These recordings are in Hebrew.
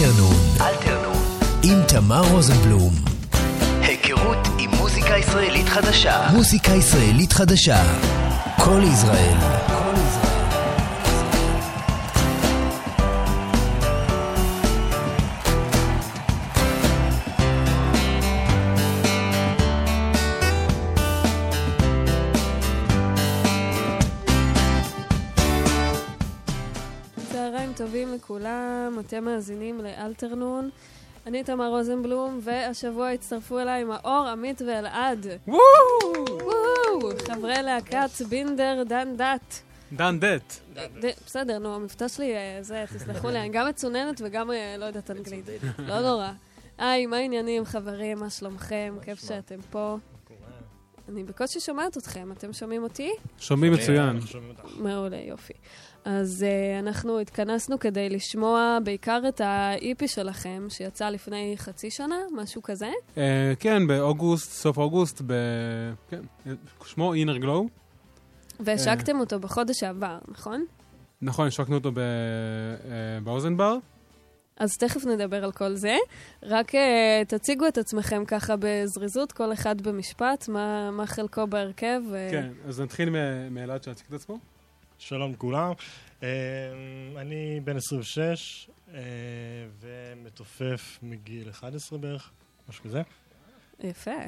אלתרנון. אלתרנון. עם תמר רוזנבלום. היכרות עם מוזיקה ישראלית חדשה. מוזיקה ישראלית חדשה. כל ישראל. אתם מאזינים לאלתרנון. אני תמר רוזנבלום, והשבוע הצטרפו אליי מאור, עמית ואלעד. וואו! וואו! חברי להקת בינדר דן דת. דן דט. ד- בסדר, נו, המבטא שלי אה, זה, תסלחו לי, אני גם מצוננת וגם אה, לא יודעת אנגלית. לא נורא. היי, מה העניינים, חברים? מה שלומכם? כיף שאתם פה. אני בקושי שומעת אתכם, אתם שומעים אותי? שומעים מצוין. מעולה, יופי. אז uh, אנחנו התכנסנו כדי לשמוע בעיקר את ה-EP שלכם, שיצא לפני חצי שנה, משהו כזה. אה, כן, באוגוסט, סוף אוגוסט, ב... כן, שמו אינר גלו. והשקתם אותו בחודש שעבר, נכון? נכון, השקנו אותו ב- אה, באוזנבר. אז תכף נדבר על כל זה. רק uh, תציגו את עצמכם ככה בזריזות, כל אחד במשפט, מה, מה חלקו בהרכב. ו- כן, אז נתחיל מאלעד שיציג את עצמו. שלום לכולם, אה, אני בן 26 אה, ומתופף מגיל 11 בערך, משהו כזה. יפה.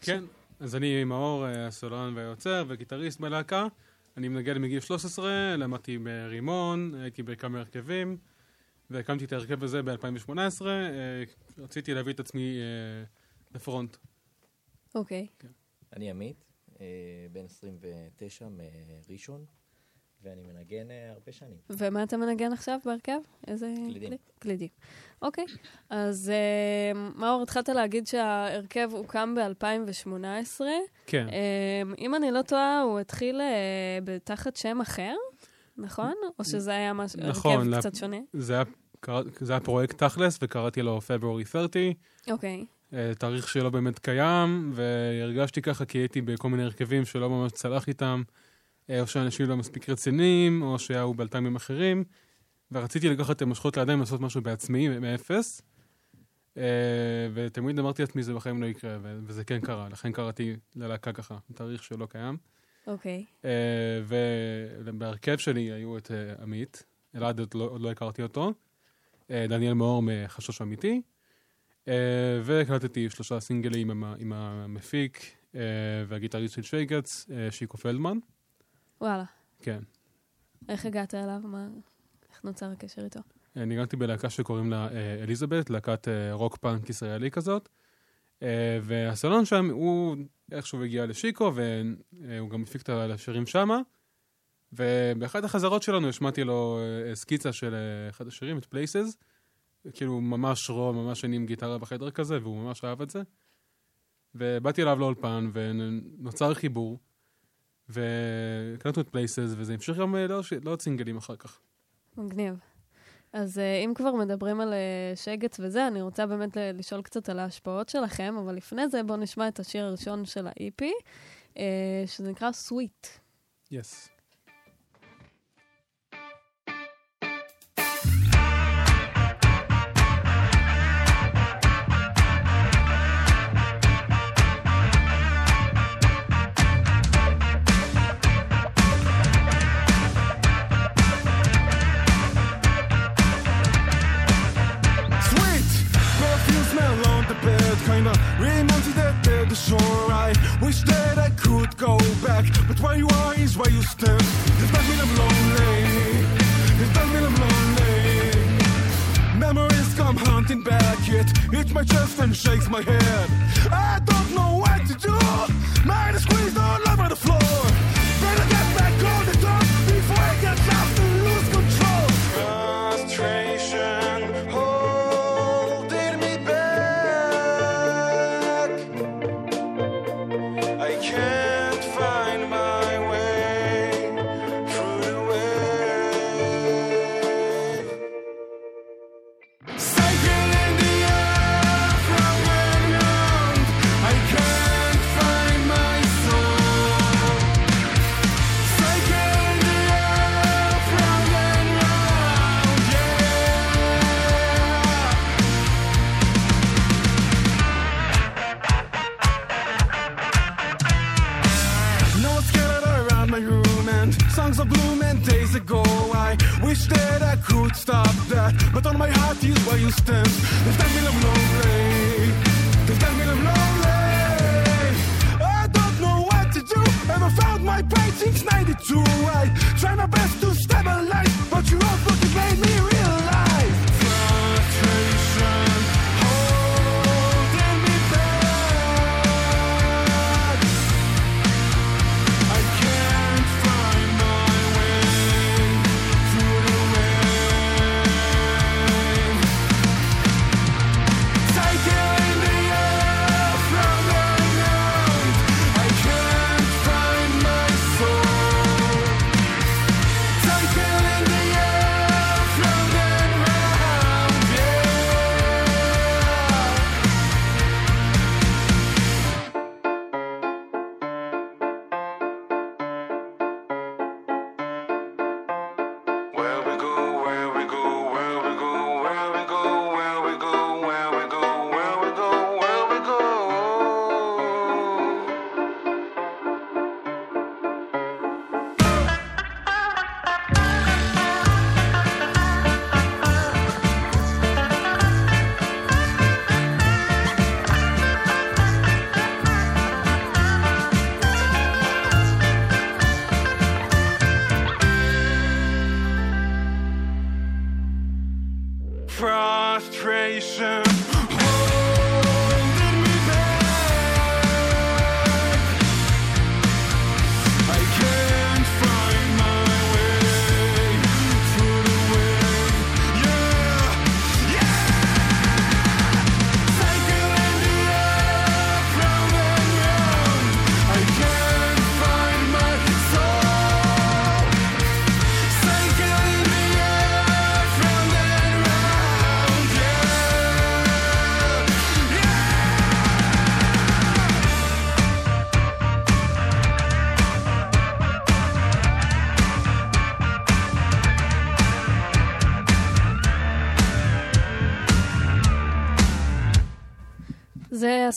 כן, אז אני מאור, אה, הסולן והיוצר וגיטריסט בלהקה. אני מנגן מגיל 13, למדתי ברימון, הייתי בכמה הרכבים, והקמתי את ההרכב הזה ב-2018. רציתי להביא את עצמי אה, לפרונט. אוקיי. אני עמית, אה, בן 29 מראשון, ואני מנגן אה, הרבה שנים. ומה אתה מנגן עכשיו בהרכב? איזה... קלידים. קליד? קלידים. אוקיי. אז אה, מאור, התחלת להגיד שההרכב הוקם ב-2018. כן. אם אני לא טועה, הוא התחיל אה, בתחת שם אחר, נכון? או שזה היה משהו, נכון, הרכב לה- קצת שונה? זה היה, זה היה פרויקט תכלס, וקראתי לו February 30, אוקיי. אה, תאריך שלא באמת קיים, והרגשתי ככה כי הייתי בכל מיני הרכבים שלא ממש צלח איתם, אה, או שאנשים לא מספיק רציניים, או שהיו באלת"מים אחרים, ורציתי לקחת את המושכות לידיים ולעשות משהו בעצמי, מאפס. אה, ותמיד אמרתי לעצמי, זה בחיים לא יקרה, וזה כן קרה, לכן קראתי ללהקה ככה, תאריך שלא קיים. אוקיי. אה, ובהרכב שלי היו את אה, עמית, אלעד עוד לא, עוד לא הכרתי אותו, אה, דניאל מאור מחשוש אמיתי, אה, והקלטתי שלושה סינגלים עם, עם המפיק אה, והגיטריסט של שייגץ, אה, שיקו פלדמן. וואלה. כן. איך הגעת אליו? מה... איך נוצר הקשר איתו? אה, ניגנתי בלהקה שקוראים לה אה, אליזבת, להקת אה, רוק פאנק ישראלי כזאת. אה, והסלון שם, הוא איכשהו הגיע לשיקו, והוא גם הפיק את השירים שמה. ובאחת החזרות שלנו השמעתי לו אה, סקיצה של אה, אחד השירים, את Places. כאילו ממש רו, ממש אני עם גיטרה בחדר כזה, והוא ממש אהב את זה. ובאתי אליו לאולפן, ונוצר חיבור. והקלטנו את פלייסס, וזה המשיך גם אה, לעוד לעוד סינגלים אחר כך. מגניב. אז אה, אם כבר מדברים על אה, שגץ וזה, אני רוצה באמת לשאול קצת על ההשפעות שלכם, אבל לפני זה בואו נשמע את השיר הראשון של ה-EP, שזה נקרא סוויט. יס. Sweet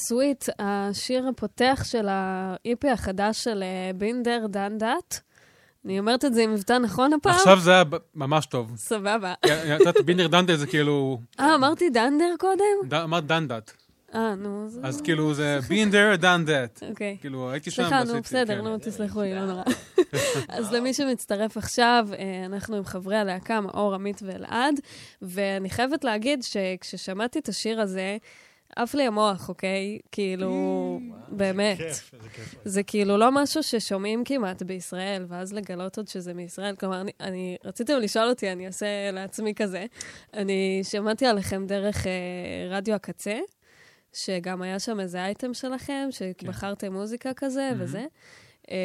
זה הסוויט, השיר הפותח של ה-EP החדש של אה, בינדר דן דאט. אני אומרת את זה עם מבטא נכון הפעם? עכשיו זה היה ממש טוב. סבבה. את יודעת, בינדר דנדה זה כאילו... אה, אמרתי דנדר קודם? אמרת דנדת. אה, נו, זה... אז כאילו זה בינדר דנדת. אוקיי. כאילו, הייתי שם סליחה, נו, בסדר, כן. נו, תסלחו לי, לא נורא. אז למי שמצטרף עכשיו, אה, אנחנו עם חברי הלהקה, מאור, עמית ואלעד, ואני חייבת להגיד שכששמעתי את השיר הזה, עף לי המוח, אוקיי? כאילו, באמת. כיף, איזה כיף. זה כאילו לא משהו ששומעים כמעט בישראל, ואז לגלות עוד שזה מישראל. כלומר, אני, אני רציתם לשאול אותי, אני אעשה לעצמי כזה. אני שמעתי עליכם דרך אה, רדיו הקצה, שגם היה שם איזה אייטם שלכם, שבחרתם מוזיקה כזה וזה. אה,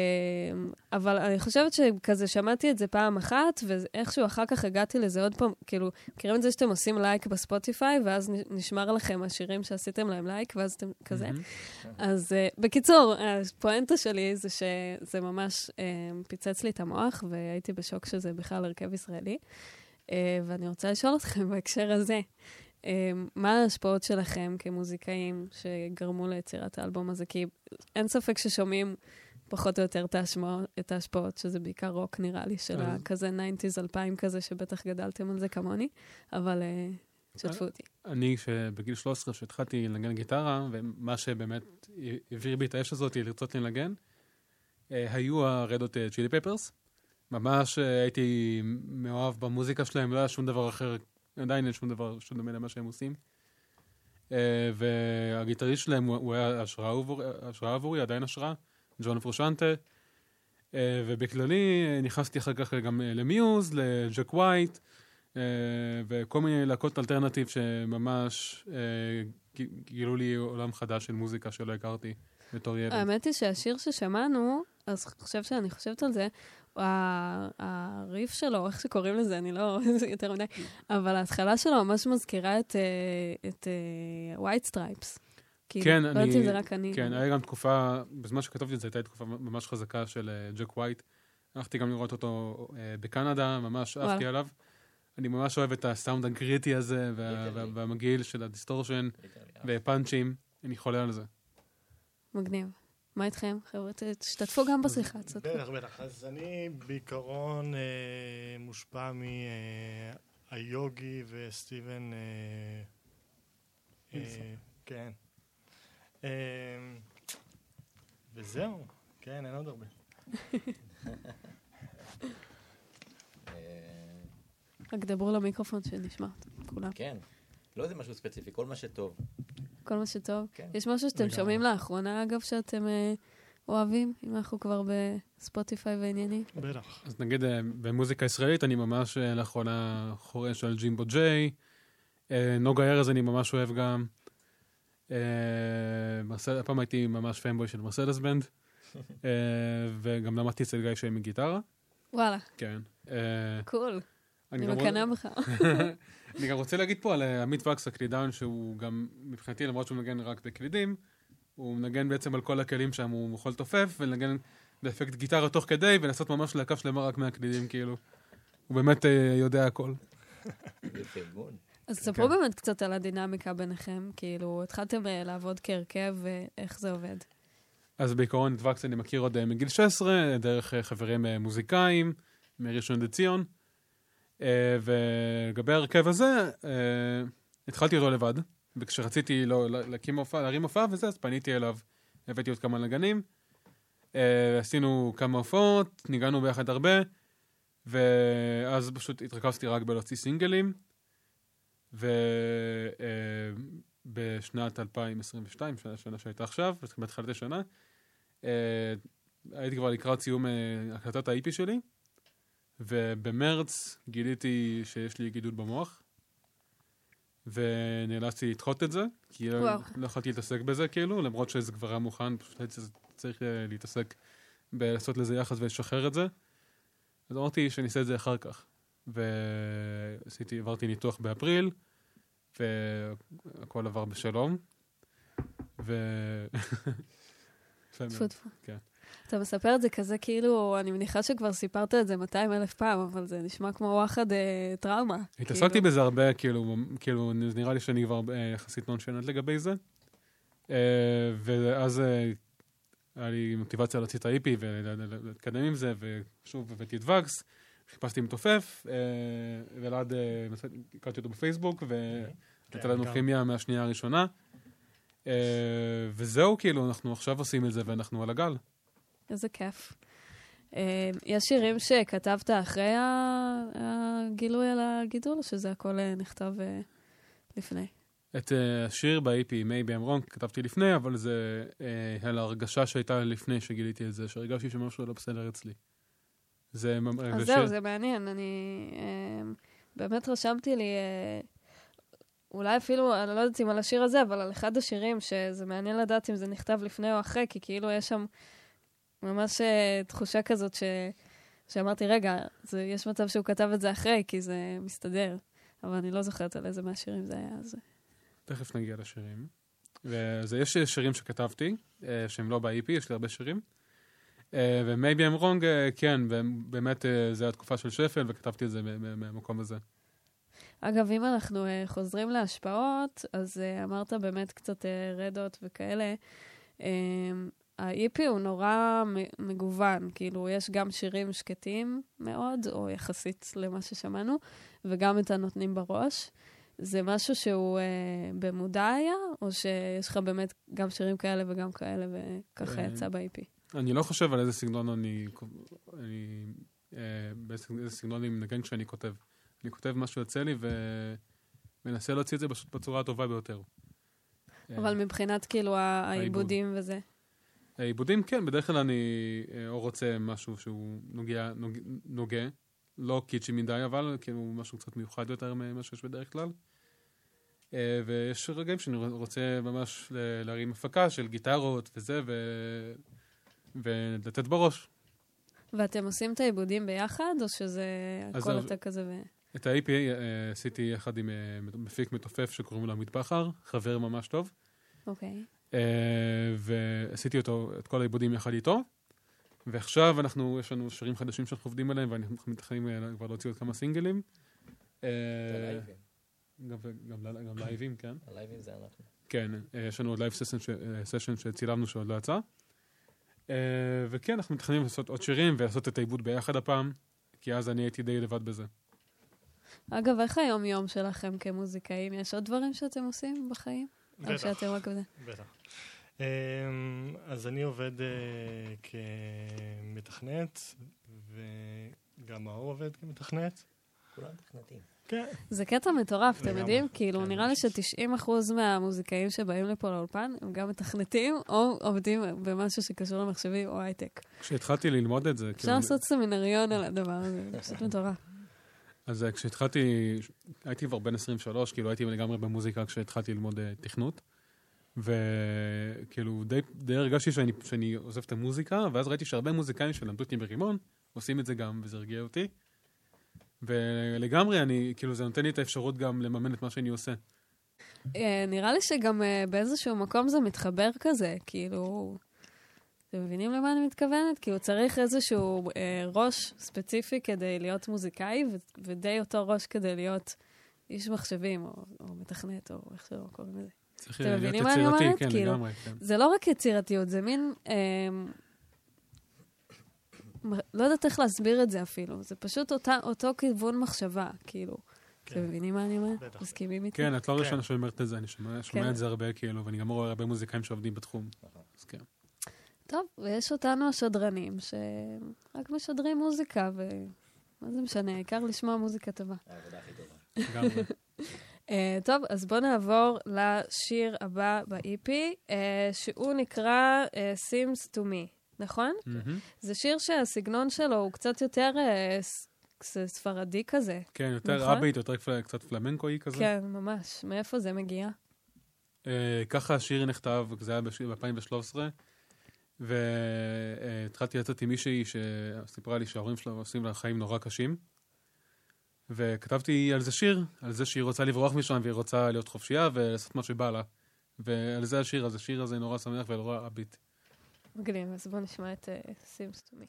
אבל אני חושבת שכזה שמעתי את זה פעם אחת, ואיכשהו אחר כך הגעתי לזה עוד פעם, כאילו, מכירים את זה שאתם עושים לייק בספוטיפיי, ואז נשמר לכם השירים שעשיתם להם לייק, ואז אתם כזה. אז uh, בקיצור, הפואנטה שלי זה שזה ממש uh, פיצץ לי את המוח, והייתי בשוק שזה בכלל הרכב ישראלי. Uh, ואני רוצה לשאול אתכם בהקשר הזה, uh, מה ההשפעות שלכם כמוזיקאים שגרמו ליצירת האלבום הזה? כי אין ספק ששומעים פחות או יותר את, ההשמע, את ההשפעות, שזה בעיקר רוק, נראה לי, של אז- הכזה 90's, 2000 כזה, שבטח גדלתם על זה כמוני, אבל uh, תשתפו אותי. אני, שבגיל 13, שהתחלתי לנגן גיטרה, ומה שבאמת העביר בי את האש הזאת לרצות לנגן, אה, היו הרדות צ'ילי פפרס. ממש אה, הייתי מאוהב במוזיקה שלהם, לא היה שום דבר אחר, עדיין אין שום דבר שדומה למה שהם עושים. אה, והגיטריסט שלהם הוא- היה השראה עבורי, עדיין השראה, ג'ון פרושנטה. אה, ובכללי אה, נכנסתי אחר כך גם אה, למיוז, לג'ק ווייט, וכל מיני להקות אלטרנטיב שממש גילו לי עולם חדש של מוזיקה שלא הכרתי בתור ילד. האמת היא שהשיר ששמענו, אז עכשיו שאני חושבת על זה, הריף שלו, איך שקוראים לזה, אני לא יותר מדי, אבל ההתחלה שלו ממש מזכירה את, אה, את White Stripes. כן, לא יודעת אני- אם זה רק אני. כן, היה גם תקופה, בזמן שכתבתי את זה, הייתה תקופה ממש חזקה של אה, ג'ק ווייט. הלכתי גם לראות אותו אה, בקנדה, ממש. עפתי עליו. אני ממש אוהב את הסאונד ה gritty הזה, וה- literally. וה- והמגעיל של ה distortion ופאנצ'ים, אני חולה על זה. מגניב. מה איתכם, חבר'ה? תשתתפו גם בשיחה, תשתתפו. בטח, בטח. אז אני בעיקרון אה, מושפע מהיוגי וסטיבן... אה, אה, כן. אה, וזהו. כן, אין עוד הרבה. אה, רק דברו למיקרופון שנשמע כולם. כן. לא איזה משהו ספציפי, כל מה שטוב. כל מה שטוב. כן. יש משהו שאתם. שומעים לאחרונה, אגב, שאתם אה, אוהבים? אם אנחנו כבר בספוטיפיי ועניינים. בטח. אז נגיד אה, במוזיקה ישראלית אני ממש לאחרונה חורש על ג'ימבו ג'יי. נוגה ארז אני ממש אוהב גם. אה, מרסל- הפעם הייתי ממש fanboy של מרסדס בנד. אה, וגם למדתי אצל גיא שי מגיטרה. וואלה, כן. אה, cool. אני מקנא בך. אני גם רוצה להגיד פה על עמית וקס הקלידן, שהוא גם, מבחינתי, למרות שהוא מנגן רק בקלידים, הוא מנגן בעצם על כל הכלים שם, הוא יכול לתופף ולנגן באפקט גיטרה תוך כדי, ולעשות ממש להקה שלמה רק מהקלידים, כאילו. הוא באמת יודע הכל. יפה, גון. אז כן. ספרו באמת קצת על הדינמיקה ביניכם, כאילו, התחלתם אה, לעבוד כהרכב, ואיך זה עובד. אז בעיקרון את וקס אני מכיר עוד אה, מגיל 16, דרך אה, חברים מוזיקאים מראשון לציון. ולגבי ההרכב הזה, התחלתי אותו לבד, וכשרציתי לא, לה- להקים הופעה, להרים הופעה וזה, אז פניתי אליו, הבאתי עוד כמה נגנים. עשינו כמה הופעות, ניגענו ביחד הרבה, ואז פשוט התרכזתי רק בלהוציא סינגלים. ובשנת 2022, שנה, שהייתה עכשיו, בתחילת השנה, אה, הייתי כבר לקראת סיום אה, הקלטת ה-IP שלי, ובמרץ גיליתי שיש לי גידול במוח, ונאלצתי לדחות את זה, כי לא, וואו. לא יכולתי להתעסק בזה, כאילו, למרות שזה כבר היה מוכן, פשוט הייתי צריך אה, להתעסק בלעשות לזה יחס ולשחרר את זה. אז אמרתי שאני אעשה את זה אחר כך. ועשיתי, עברתי ניתוח באפריל, והכל עבר בשלום. ו... טפו טפו. כן. אתה מספר את זה כזה כאילו, אני מניחה שכבר סיפרת את זה 200 אלף פעם, אבל זה נשמע כמו וואחד אה, טראומה. התעסקתי כאילו. בזה הרבה, כאילו, כאילו, נראה לי שאני כבר אה, יחסית נונשנט לגבי זה. אה, ואז אה, היה לי מוטיבציה להוציא את ה-IP ולהתקדם עם זה, ושוב הבאתי את וגס, חיפשתי מתופף, אה, ואלעד, אה, הכרתי אותו בפייסבוק, ונתת כן, לנו. כימיה מהשנייה הראשונה. אה, וזהו, כאילו, אנחנו עכשיו עושים את זה ואנחנו על הגל. איזה כיף. יש שירים שכתבת אחרי הגילוי על הגידול, או שזה הכל נכתב לפני? את השיר ב-AP, Maybe I'm Wrong, כתבתי לפני, אבל זה על ההרגשה שהייתה לפני שגיליתי את זה, שהרגשתי שמשהו לא בסדר אצלי. זה... ממ- אז זה זהו, זה מעניין. אני אה, באמת רשמתי לי, אה, אולי אפילו, אני לא יודעת אם על השיר הזה, אבל על אחד השירים, שזה מעניין לדעת אם זה נכתב לפני או אחרי, כי כאילו יש שם ממש אה, תחושה כזאת ש... שאמרתי, רגע, זה, יש מצב שהוא כתב את זה אחרי, כי זה מסתדר. אבל אני לא זוכרת על איזה מהשירים זה היה. אז... תכף נגיע לשירים. וזה, יש שירים שכתבתי, אה, שהם לא ב-EP, יש לי הרבה שירים. אה, ו-Maybe I'm Wrong, אה, כן, באמת אה, זה התקופה של שפל, וכתבתי את זה מהמקום הזה. אגב, אם אנחנו חוזרים להשפעות, אז אמרת באמת קצת רדות וכאלה. ה-EP הוא נורא מגוון, כאילו, יש גם שירים שקטים מאוד, או יחסית למה ששמענו, וגם את הנותנים בראש. זה משהו שהוא uh, במודע היה, או שיש לך באמת גם שירים כאלה וגם כאלה, וככה אה, יצא ב-EP? אני לא חושב על איזה סגנון אני... אני אה, באיזה איזה סגנון אני מנגן כשאני כותב. אני כותב מה שיוצא לי ומנסה להוציא את זה פשוט בצורה הטובה ביותר. אבל מבחינת כאילו העיבודים וזה. העיבודים, כן, בדרך כלל אני אה, או רוצה משהו שהוא נוגע, נוג, נוגע, לא קיצ'י מדי, אבל כאילו משהו קצת מיוחד יותר ממה שיש בדרך כלל. אה, ויש רגעים שאני רוצה ממש להרים הפקה של גיטרות וזה, ו... ולתת בראש. ואתם עושים את העיבודים ביחד, או שזה הכל. אתה כזה ו... את ה-APA אה, עשיתי יחד עם אה, מפיק מתופף שקוראים לו עמית בכר, חבר ממש טוב. אוקיי. אה, ועשיתי אותו, את כל העיבודים יחד איתו. ועכשיו אנחנו, יש לנו שירים חדשים שאנחנו עובדים עליהם, ואנחנו מתחילים כבר להוציא עוד כמה סינגלים. גם, לייבים, כן. הלייבים זה אנחנו. כן, יש לנו עוד live session שצילמנו שעוד לא יצא. אה, וכן, אנחנו מתכננים לעשות עוד שירים ולעשות את העיבוד ביחד הפעם, כי אז אני הייתי די לבד בזה. אגב, איך היום-יום שלכם כמוזיקאים? יש עוד דברים שאתם עושים בחיים? או בטח. שאתם רק בזה? בטח. אמ, אז אני עובד אה, כמתכנת, וגם מאור עובד כמתכנת. כן. זה קטע מטורף, אתם יודעים? כאילו, כן. נראה לי ש-90% מהמוזיקאים שבאים לפה לאולפן הם גם מתכנתים או עובדים במשהו שקשור למחשבים או הייטק. כשהתחלתי ללמוד את זה, אפשר כאילו, לעשות סמינריון על הדבר הזה, זה פשוט מטורף. אז אה, כשהתחלתי, הייתי כבר בן 23, כאילו הייתי לגמרי במוזיקה כשהתחלתי ללמוד אה, תכנות. וכאילו די, די הרגשתי שאני, שאני עוזב את המוזיקה, ואז ראיתי שהרבה מוזיקאים שלמדו אותי ברימון, עושים את זה גם, וזה הרגיע אותי. ולגמרי, אני, כאילו, זה נותן לי את האפשרות גם לממן את מה שאני עושה. אה, נראה לי שגם אה, באיזשהו מקום זה מתחבר כזה, כאילו... אתם מבינים למה אני מתכוונת? כאילו צריך איזשהו אה, ראש ספציפי כדי להיות מוזיקאי, ו- ודי אותו ראש כדי להיות איש מחשבים, או, או מתכנת, או איך שלא קוראים לזה. צריך להיות יצירתי? כן, כאילו, לגמרי, כן. זה לא רק יצירתיות, זה מין... אה, לא יודעת איך להסביר את זה אפילו. זה פשוט אותה, אותו כיוון מחשבה, כאילו. כן. אתם מבינים מה אני אומרת? מסכימים איתי? כן, את לא כן. הראשונה שאומרת את זה, אני שומע, שומע כן. את זה הרבה, כאילו, ואני גם רואה הרבה מוזיקאים שעובדים בתחום. אז כן. טוב, ויש אותנו השדרנים, שרק משדרים מוזיקה, ומה זה משנה, העיקר לשמוע מוזיקה טובה. העבודה הכי טובה. Uh, טוב, אז בואו נעבור לשיר הבא ב-EP, uh, שהוא נקרא uh, Seems to Me, נכון? מהמם. זה שיר שהסגנון שלו הוא קצת יותר ס- ספרדי כזה. כן, יותר נכון? אבית, יותר פל- קצת פלמנקואי כזה. כן, ממש. מאיפה זה מגיע? אה, ככה השיר נכתב, זה היה ב-2013, והתחלתי לצאת עם מישהי שסיפרה לי שההורים שלה עושים לה חיים נורא קשים. וכתבתי על זה שיר, על זה שהיא רוצה לברוח משם והיא רוצה להיות חופשייה ולעשות מה שבא לה. ועל זה השיר, אז השיר הזה נורא שמח ונורא אביט. מגניב, אז בואו נשמע את uh, Seems to Me.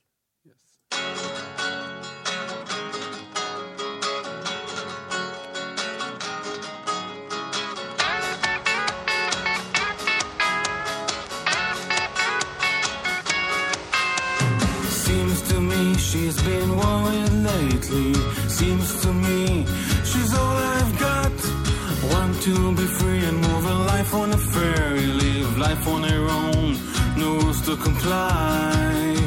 Seems to me she's been worried lately. Seems to me she's all I've got. Want to be free and move her life on a fairy, live life on her own, no rules to comply.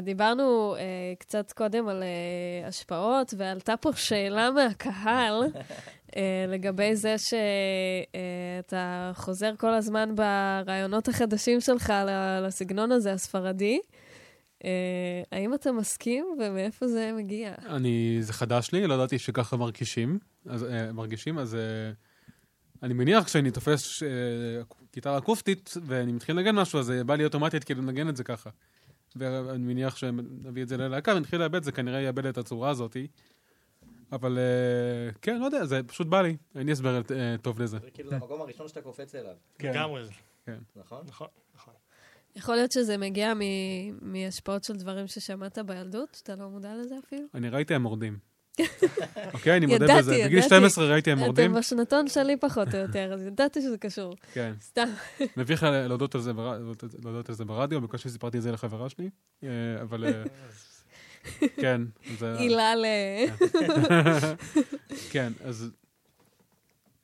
ודיברנו uh, קצת קודם על uh, השפעות, ועלתה פה שאלה מהקהל uh, לגבי זה שאתה uh, חוזר כל הזמן ברעיונות החדשים שלך לסגנון הזה, הספרדי. Uh, האם אתה מסכים ומאיפה זה מגיע? אני, זה חדש לי, לא ידעתי שככה מרגישים, אז, uh, מרגישים, אז uh, אני מניח כשאני תופס uh, גיטרה אקוסטית ואני מתחיל לנגן משהו, אז בא לי אוטומטית כאילו לנגן את זה ככה. ואני מניח שנביא את זה ללהקה ונתחיל לאבד, זה כנראה יאבד את הצורה הזאת. אבל uh, כן, לא יודע, זה פשוט בא לי, אין לי הסבר uh, טוב לזה. זה כאילו המקום הראשון שאתה קופץ אליו, כן. לגמרי. כן. נכון? נכון, נכון. יכול להיות שזה מגיע מ- מהשפעות של דברים ששמעת בילדות, שאתה לא מודע לזה אפילו? אני ראיתי המורדים. אוקיי, אני מודה ידעתי, בזה. בגיל ידעתי. 12 ראיתי המורדים. אתם בשנתון שלי פחות או יותר, אז ידעתי שזה קשור. כן. סתם. מביך להודות על זה ברדיו, בקושי סיפרתי את זה לחברה שלי, אה, אבל אה, כן, זה... עילה ל... כן, אז...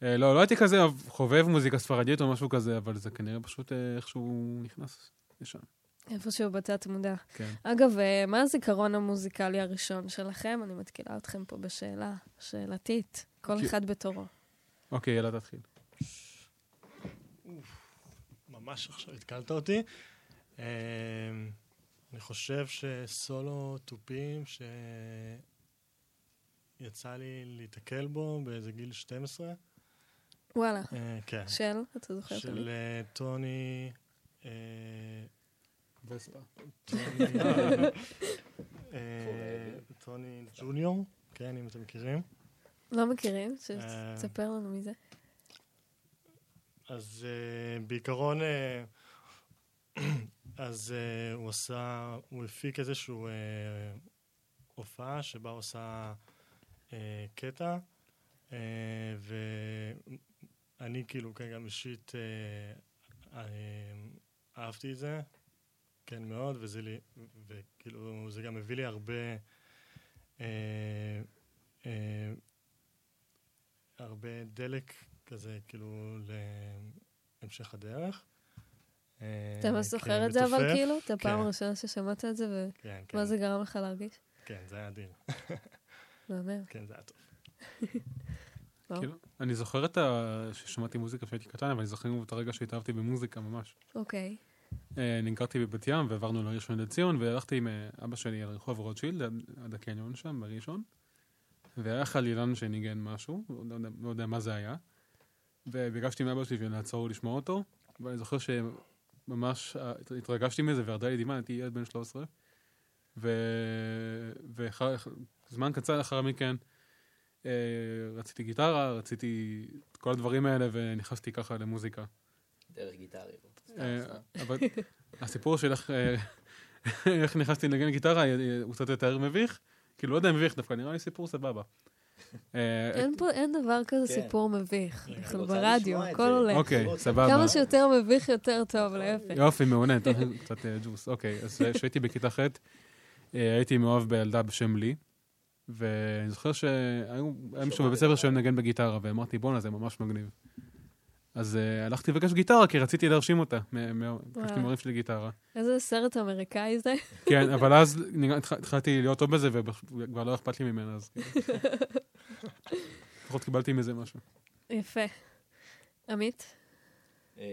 אה, לא, לא הייתי כזה חובב מוזיקה ספרדית או משהו כזה, אבל זה כנראה פשוט איכשהו נכנס לשם. איפשהו בתת מודע. כן. אגב, אה, מה הזיכרון המוזיקלי הראשון שלכם? אני מתקילה אתכם פה בשאלה, שאלתית. כל אחד בתורו. אוקיי, יאללה, תתחיל. ממש עכשיו התקלת אותי. אמ, אני חושב שסולו תופים שיצא לי להיתקל בו באיזה גיל 12. וואלה. אה, כן. של? אתה זוכר של? אה, טוני... אה, וספה. טוני... אה, טוני ג'וניור, כן, אם אתם מכירים. לא מכירים? אה. שתספר לנו מי זה. אז uh, בעיקרון, אז uh, הוא עשה, הוא הפיק איזשהו uh, הופעה שבה הוא עשה קטע, ואני כאילו, כן, גם אישית אהבתי את זה, כן מאוד, וזה לי, וכאילו, זה גם הביא לי הרבה, uh, uh, הרבה דלק כזה, כאילו, להמשך הדרך. אה, אתה ממש זוכר את זה אבל. כאילו? את הפעם כן. הראשונה ששמעת את זה, כן, כן. ומה זה גרם לך להרגיש? כן, זה היה אדיר. מהמם. כן, זה היה טוב. כאילו, אני זוכר את ה... ששמעתי מוזיקה כשהייתי קטן, אבל אני זוכר את הרגע שהתאהבתי במוזיקה ממש. אוקיי. אה, אני גרתי בבת ים ועברנו לראשון לציון, והלכתי עם אה, אבא שלי על רחוב רוטשילד, עד- הקניון שם, בראשון, והיה חלילן שניגן משהו, לא יודע, לא יודע מה זה היה, וביקשתי מאבא שלי לעצור ולשמוע אותו, ואני זוכר שממש אה, התרגשתי מזה וירדה לי דמעה, הייתי ילד בן 13, וזמן קצר לאחר מכן אה, רציתי גיטרה, רציתי את כל הדברים האלה, ונכנסתי ככה למוזיקה. דרך גיטרי. אה. אבל הסיפור של איך, אה, איך נכנסתי לנגן גיטרה אה, הוא קצת יותר מביך. כאילו, לא יודע אם מביך דווקא, נראה לי סיפור סבבה. אין פה, אין דבר כזה כן. סיפור מביך. אנחנו ברדיו, הכל. עולה. אוקיי, סבבה. כמה שיותר מביך, יותר טוב, להפך. יופי, מעולה, תן קצת ג'וס. אוקיי, אז כשהייתי בכיתה ח', הייתי מאוהב בילדה בשם לי, ואני זוכר שהיו מישהו בבית ספר שמנגן בגיטרה, ואמרתי, בואנה, זה ממש מגניב. אז אה, הלכתי לבקש גיטרה, כי רציתי להרשים אותה. מ- מ- ביקשתי וואו. מהורים שלי גיטרה. איזה סרט אמריקאי זה? כן, אבל אז התחלתי להיות טוב בזה, וכבר לא אכפת לי ממנה, אז... לפחות קיבלתי מזה משהו. יפה. עמית? אה,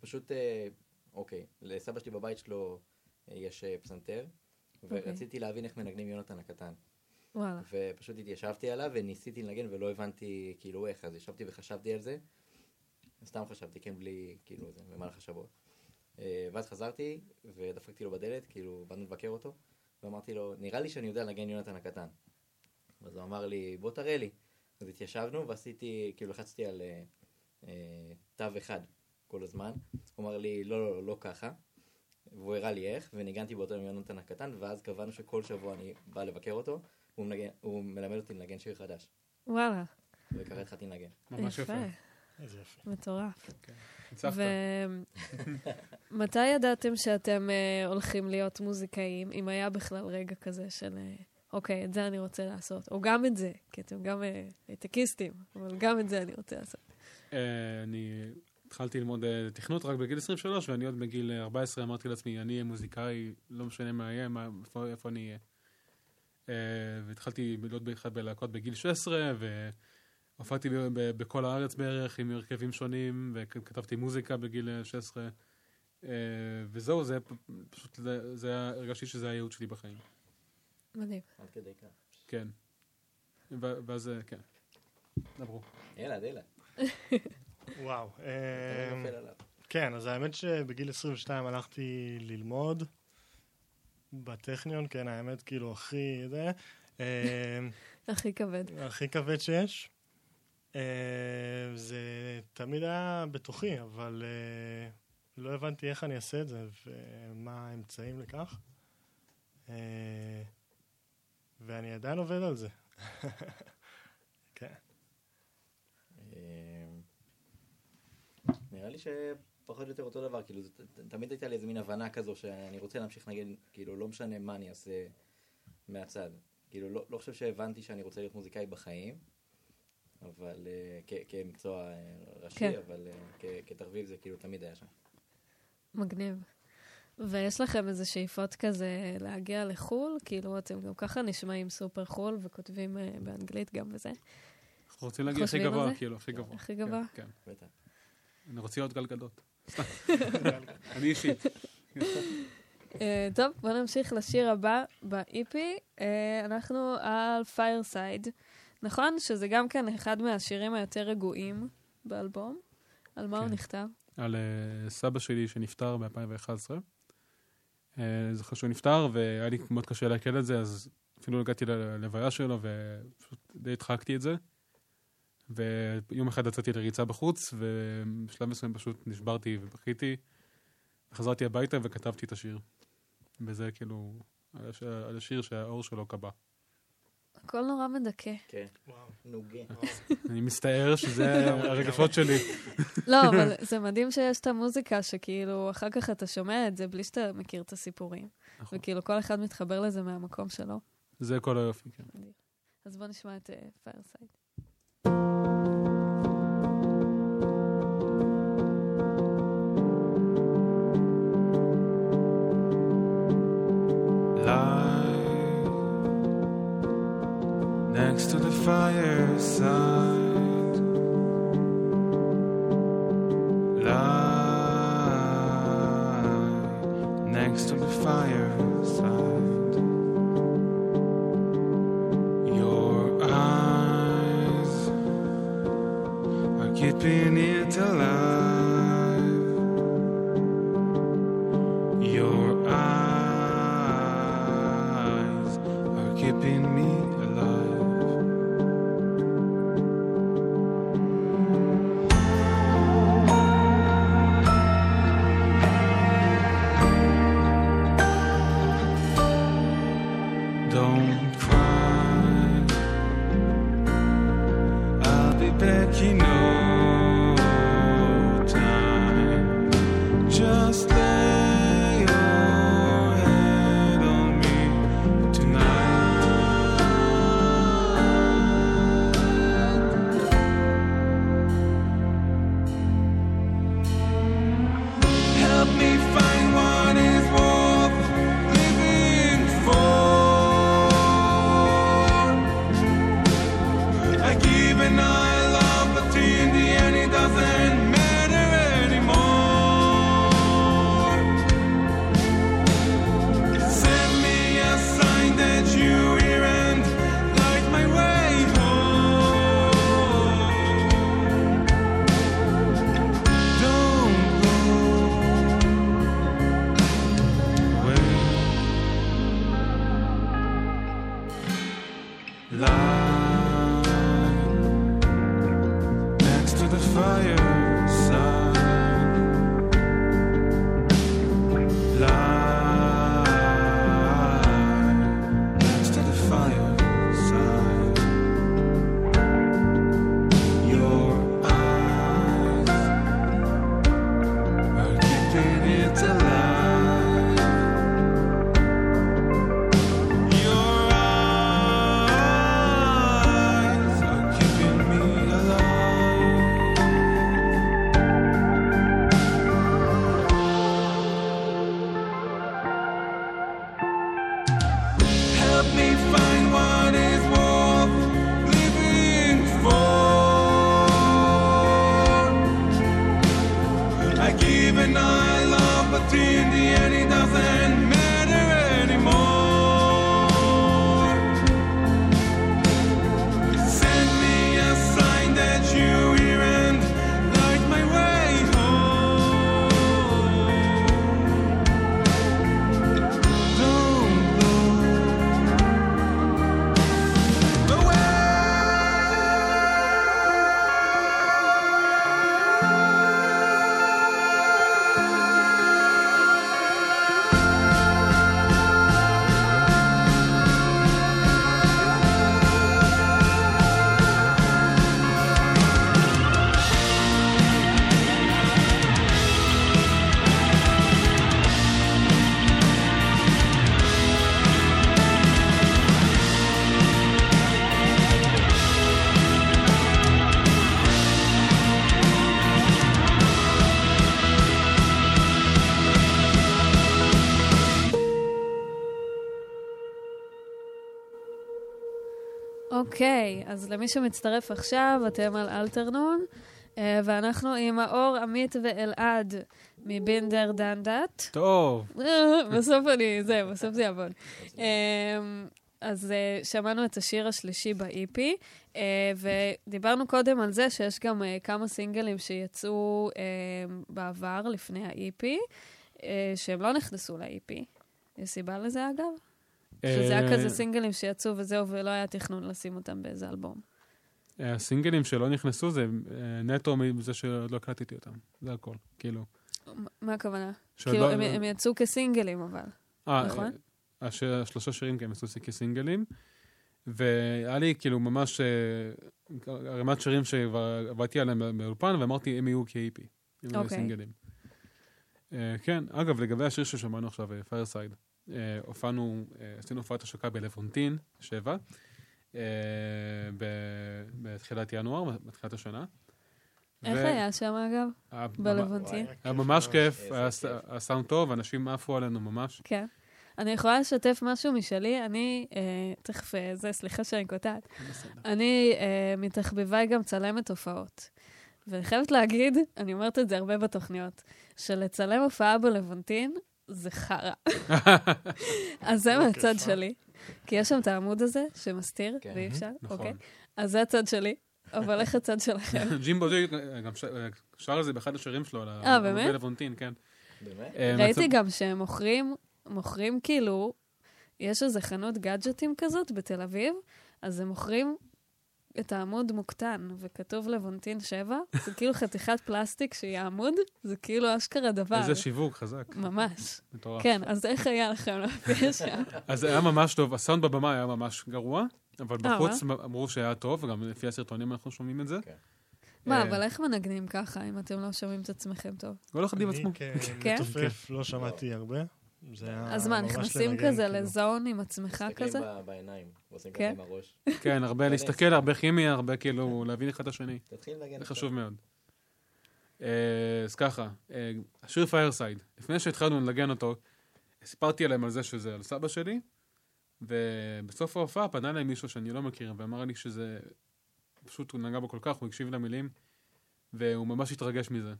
פשוט, אה, אוקיי, לסבא שלי בבית שלו אה, יש פסנתר, אוקיי. ורציתי להבין איך מנגנים יונתן הקטן. וואלה. ופשוט התיישבתי עליו וניסיתי לנגן ולא הבנתי כאילו איך, אז ישבתי וחשבתי על זה. סתם חשבתי, כן, בלי, כאילו, זה במהלך השבוע. אה, ואז חזרתי ודפקתי לו בדלת, כאילו, באנו לבקר אותו, ואמרתי לו, נראה לי שאני יודע לנגן יונתן הקטן. אז הוא אמר לי, בוא תראה לי. אז התיישבנו ועשיתי, כאילו, לחצתי על אה, אה, אחד כל הזמן. הוא אמר לי, לא, לא, לא, לא ככה. והוא הראה לי איך, וניגנתי באותו יום יונתן הקטן, ואז קבענו שכל שבוע אני בא לבקר אותו, הוא, מנגן, הוא מלמד אותי לנגן שיר חדש, וואלה. וככה התחלתי לנגן. ממש יפה. איזה יפה. מטורף. ניצחת. ומתי ידעתם שאתם אה, הולכים להיות מוזיקאים, אם היה בכלל רגע כזה של, אה, אוקיי, את זה אני רוצה לעשות, או גם את זה, כי אתם גם אה, הייטקיסטים, אבל גם את זה אני רוצה לעשות. אה, אני התחלתי ללמוד אה, תכנות רק בגיל 23, ואני עוד בגיל 14 אמרתי לעצמי, אני אהיה מוזיקאי, לא משנה מה יהיה, מה, איפה, איפה אני אהיה. אה, והתחלתי להיות באחד בלהקות בגיל 16, והופעתי בכל הארץ בערך עם הרכבים שונים, וכתבתי מוזיקה בגיל אה, 16. אה, וזהו, זה פשוט, זה, היה, הרגשתי שזה הייעוד שלי בחיים. מדהים. עד כדי כך. כן. ואז, אה, כן. דברו. ילד, ילד. וואו. נופל עליו. כן, אז האמת שבגיל 22 הלכתי ללמוד בטכניון, כן, האמת, כאילו, הכי, זה, אה, הכי כבד. הכי כבד שיש. אה, זה תמיד היה בתוכי, אבל אה, לא הבנתי איך אני אעשה את זה ומה האמצעים לכך. ואני עדיין עובד על זה. כן. אה, נראה לי שפחות או יותר אותו דבר, כאילו, זה ת- תמיד הייתה לי איזה מין הבנה כזו שאני רוצה להמשיך לנגן, כאילו, לא משנה מה אני אעשה מהצד. כאילו, לא, לא חושב שהבנתי שאני רוצה להיות מוזיקאי בחיים, אבל אה, כ- כמקצוע אה, ראשי, כן. אבל אה, כ- כתחביב זה כאילו תמיד היה שם. מגניב. ויש לכם איזה שאיפות כזה להגיע לחו"ל? כאילו, אתם גם ככה נשמעים סופר חו"ל וכותבים אה, באנגלית גם וזה. אנחנו רוצים להגיע הכי גבוה? כאילו, הכי גבוה. הכי גבוה? כן, כן. בטח. אני רוצה להיות גל גדות. אני אישית. אה, טוב, בואו נמשיך לשיר הבא ב-EP. אה, אנחנו על Fireside. נכון שזה גם כן אחד מהשירים היותר רגועים באלבום? על מה הוא כן. נכתב? על אה, סבא שלי שנפטר ב-2011. אני זוכר שהוא נפטר, והיה לי מאוד קשה לעכל את זה, אז אפילו הגעתי ללוויה שלו, ופשוט די הדחקתי את זה. ויום אחד יצאתי לריצה בחוץ, ובשלב מסוים פשוט נשברתי ובכיתי. חזרתי הביתה וכתבתי את השיר. וזה כאילו, על הש- על השיר שהאור שלו קבע. הכל נורא מדכא. כן, וואו. נוגה. אני מצטער שזה הרגשות שלי. לא, אבל זה מדהים שיש את המוזיקה שכאילו, אחר כך אתה שומע את זה בלי שאתה מכיר את הסיפורים. נכון. וכאילו, כל אחד מתחבר לזה מהמקום שלו. זה כל היופי, כן. אז בואו נשמע את Fireside. Next to the fireside. Your eyes are keeping in the end it doesn't אז למי שמצטרף עכשיו, אתם על אלתרנון, אה, ואנחנו עם האור, עמית ואלעד מבינדר דנדט. טוב. בסוף אני, זה, בסוף זה יעבוד. אמ, אז אה, שמענו את השיר השלישי ב-EP, אה, ודיברנו קודם על זה שיש גם אה, כמה סינגלים שיצאו אה, בעבר, לפני ה-EP, אה, שהם לא נכנסו ל-EP. יש סיבה לזה, אגב? שזה היה אה, כזה סינגלים שיצאו וזהו, ולא היה תכנון לשים אותם באיזה אלבום. אה, הסינגלים שלא נכנסו זה אה, נטו מזה שעוד לא הקלטתי אותם. זה הכל. כאילו. מה הכוונה? כאילו, לא- הם, הם יצאו כסינגלים, אבל. נכון? הש- השלושה שירים כן עשו כסינגלים. והיה לי כאילו ממש ערימת שירים שכבר עבדתי עליהם באולפן, ואמרתי, הם יהיו כ-EP. הם יהיו אוקיי. סינגלים. כן, אגב, לגבי השיר ששמענו עכשיו, Fireside, הופענו, אה, עשינו הופעת השקה בלבונטין שבע, אה, בתחילת ינואר, בתחילת השנה. איך היה שם, אגב? בלבונטין? היה ממש כיף, היה סאונד טוב, אנשים עפו עלינו ממש. כן. אני יכולה לשתף משהו משלי, אני, אה, תכף, אה, זה, סליחה שאני קוטעת. אני אה, מתחביביי גם צלמת הופעות. ואני חייבת להגיד, אני אומרת את זה הרבה בתוכניות, שלצלם הופעה בלוונטין זה חרא. אז זה מהצד? שלי. כי יש שם את העמוד הזה שמסתיר, כן. ואי אפשר, נכון. אוקיי? אז זה הצד שלי, אבל איך הצד שלכם? ג'ימבו ג'י גם שר את זה באחד השירים שלו. על ה- אה, על כן. באמת? אה, ראיתי גם שהם מוכרים, מוכרים כאילו, יש איזה חנות גאדג'טים כזאת בתל אביב, אז הם מוכרים את העמוד מוקטן, וכתוב לבונטין 7, זה כאילו חתיכת פלסטיק שהיא העמוד, זה כאילו אשכרה דבר. איזה שיווק חזק, ממש. מטורף. כן, אז איך היה לכם להופיע שם? אז היה ממש טוב, הסאונד בבמה היה ממש גרוע, אבל אה, בחוץ אמרו שהיה טוב, וגם לפי הסרטונים אנחנו שומעים את זה. כן. מה, אה, אבל איך מנגנים ככה, אם אתם לא שומעים את עצמכם טוב? כל אחד עם עצמו. אני כן? כמתופף לא שמעתי הרבה. אז מה, נכנסים כזה כאילו. ל zone עם עצמך כזה? מסתכלים בעיניים, ועושים כן? כזה עם הראש. כן, הרבה להסתכל. הרבה כימיה, הרבה כאילו להבין אחד את השני. תתחיל לנגן. זה חשוב מאוד. אה, אז ככה, אה, השיר Fireside, לפני שהתחלנו לנגן אותו, סיפרתי עליהם על זה שזה על סבא שלי, ובסוף ההופעה פנה אליי מישהו שאני לא מכיר, ואמר לי שזה, פשוט הוא נגע בו כל כך, הוא הקשיב למילים, והוא ממש התרגש מזה.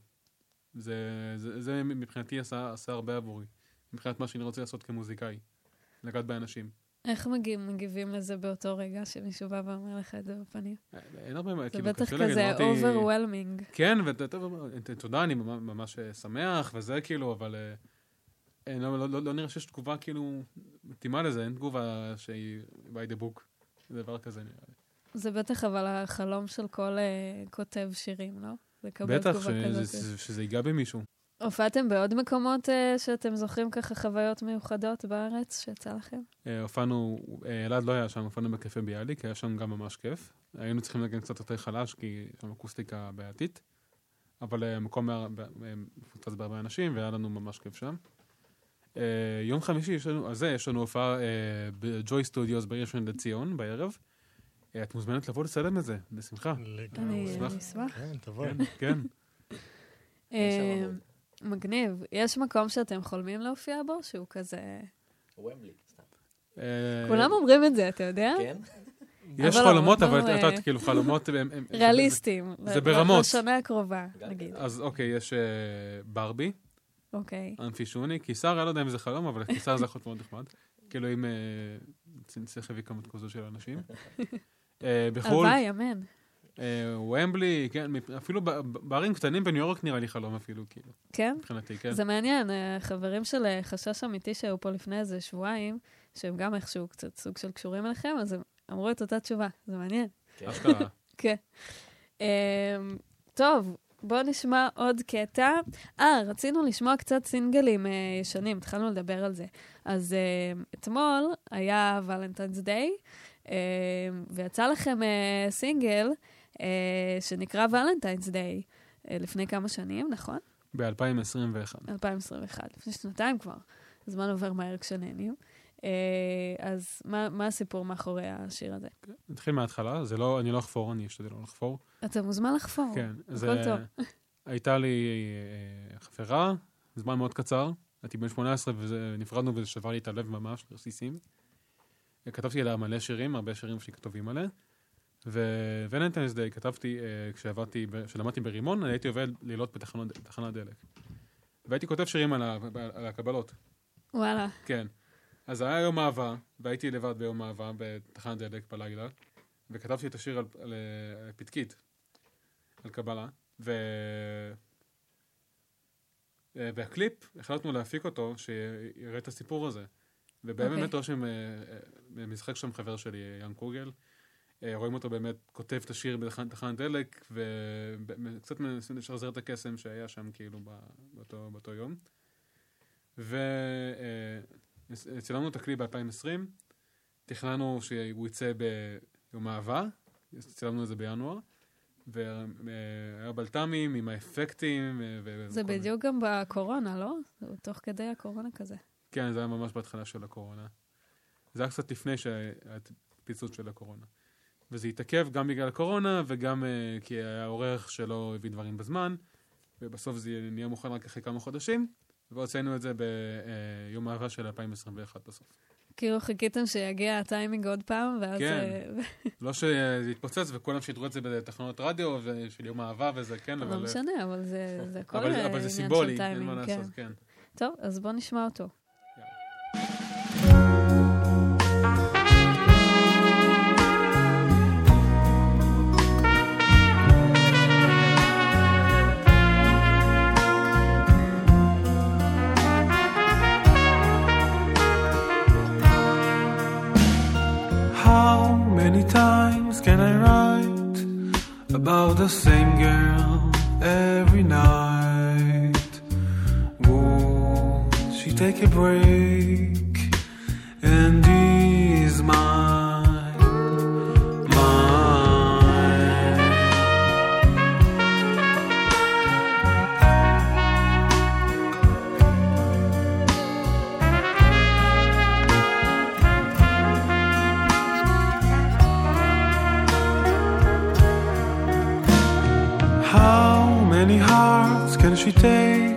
זה, זה, זה מבחינתי עשה, עשה הרבה עבורי, מבחינת מה שאני רוצה לעשות כמוזיקאי, לגעת באנשים. איך מגיב, מגיבים לזה באותו רגע שמישהו בא ואומר לך את זה בפנים? אה, אין הרבה, זה כאילו, בטח קשה להגיד, כזה אמרתי- overwhelming. כן, ותודה, אני ממש- אה, שמח וזה כאילו, אבל אה, לא, לא, לא, לא נראה שיש תגובה כאילו מתאימה לזה, אין תגובה שהיא by the book, דבר כזה נראה לי. זה בטח אבל החלום של כל כותב שירים, לא? לקבל בטח, תגובה כזאת. שזה, שזה ייגע במישהו. הופעתם בעוד מקומות uh, שאתם זוכרים ככה חוויות מיוחדות בארץ שיצא לכם? אה, הופענו, אה, אלעד לא היה שם, הופענו בקפה ביאליק, היה שם גם ממש כיף. היינו צריכים לנגן קצת יותר חלש, כי יש שם אקוסטיקה בעייתית, אבל אה, המקום היה אה, מפוצץ בהרבה אנשים, והיה לנו ממש כיף שם. אה, יום חמישי יש לנו, אז זה, יש לנו הופעה אה, בג'וי סטודיוס בעיר ראשון לציון בערב. אה, את מוזמנת לבוא לצלם את זה, בשמחה. לגמרי. אני אשמח. אני אשמח. כן, תבואי. כן, מגניב. יש מקום שאתם חולמים להופיע בו, שהוא כזה... ומבלי, סתם. אה, כולם אומרים את זה, אתה יודע? כן? יש חלומות, אבל את יודעת, כאילו חלומות... הם- זה- ברמות. לשנה הקרובה, נגיד. אז אוקיי, יש אה, ברבי, אוקיי. אמפישוני. קיסר, אני לא יודע אם זה חלום, אבל קיסר זה יכול להיות מאוד נחמד. כאילו אם אה, נצליח להביא כמות כזו של אנשים. בחו"ל, הלוואי, אמן. אה, ומבלי, כן, אפילו בערים קטנים בניו יורק נראה לי חלום אפילו, כאילו, כן? מבחינתי, כן. זה מעניין, אה, חברים של אה, חשש אמיתי שהיו פה לפני איזה שבועיים, שהם גם איכשהו קצת סוג של קשורים אליכם, אז הם אמרו את אותה תשובה. זה מעניין. כן. אשכרה. כן. אמ, טוב, בואו נשמע עוד קטע. אה, רצינו לשמוע קצת סינגלים אה, ישנים, התחלנו לדבר על זה. אז אה, אתמול היה ולנטיינס דיי, אה, ויצא לכם אה, סינגל שנקרא ולנטיינס דיי, אה, לפני כמה שנים, נכון? ב-2021. 2021, לפני שנתיים כבר. הזמן עובר מהר כשנהנים. אה, אז מה, מה הסיפור מאחורי השיר הזה? נתחיל מההתחלה, זה לא, אני לא אחפור, אני אשתדל לא לחפור. אתה מוזמן לחפור. כן, זה... הכל טוב. הייתה לי אה, חברה, זמן מאוד קצר, הייתי בן 18 ונפרדנו וזה שבר לי את הלב ממש, לרסיסים. כתבתי עליה מלא שירים, הרבה שירים שכתובים עליה. וולנטיינס דיי כתבתי אה, כשעבדתי, כשלמדתי ברימון, אני הייתי עובד לילות בתחנת דלק. והייתי כותב שירים על, ה, על הקבלות, וואלה. כן. אז היה יום אהבה, והייתי לבד ביום אהבה בתחנת דלק בלילה, וכתבתי את השיר על, על, אה, על פתקית, על קבלה, ו... אה, והקליפ, החלטנו להפיק אותו, שיראה את הסיפור הזה. ובאמת אוקיי. okay. רושם, אה, אה, משחק שם חבר שלי, יאן קוגל, אה, רואים אותו באמת כותב את השיר בתחנת תחנת דלק, וקצת מנסים לשחזר את הקסם שהיה שם כאילו באותו, באותו יום. וצילמנו את הקליפ ב-2020, תכננו שהוא יצא ביום אהבה, צילמנו את זה בינואר, והיה בלת"מים עם האפקטים. אה, ו- זה בדיוק גם בקורונה, לא? תוך כדי הקורונה כזה. כן, זה היה ממש בהתחלה של הקורונה. זה היה קצת לפני שהיה את הפיצוץ של הקורונה. וזה התעכב גם בגלל הקורונה וגם uh, כי היה עורך שלא הביא דברים בזמן, ובסוף זה נהיה מוכן רק אחרי כמה חודשים, והוצאנו את זה ביום אהבה של 2021 בסוף. כאילו חיכיתם שיגיע הטיימינג עוד פעם, ואז... כן. אה, לא שזה יתפוצץ וכולם שידרו את זה בתחנות רדיו ושל יום אהבה וזה, כן, לא אבל... משנה, אבל זה הכל אבל, אה, אבל זה עניין סימבולי, של אין מה טיימינג. כן. לעשות, כן. טוב, אז בואו נשמע אותו. Many times can I write about the same girl every night? Won't she take a break and ease my je suis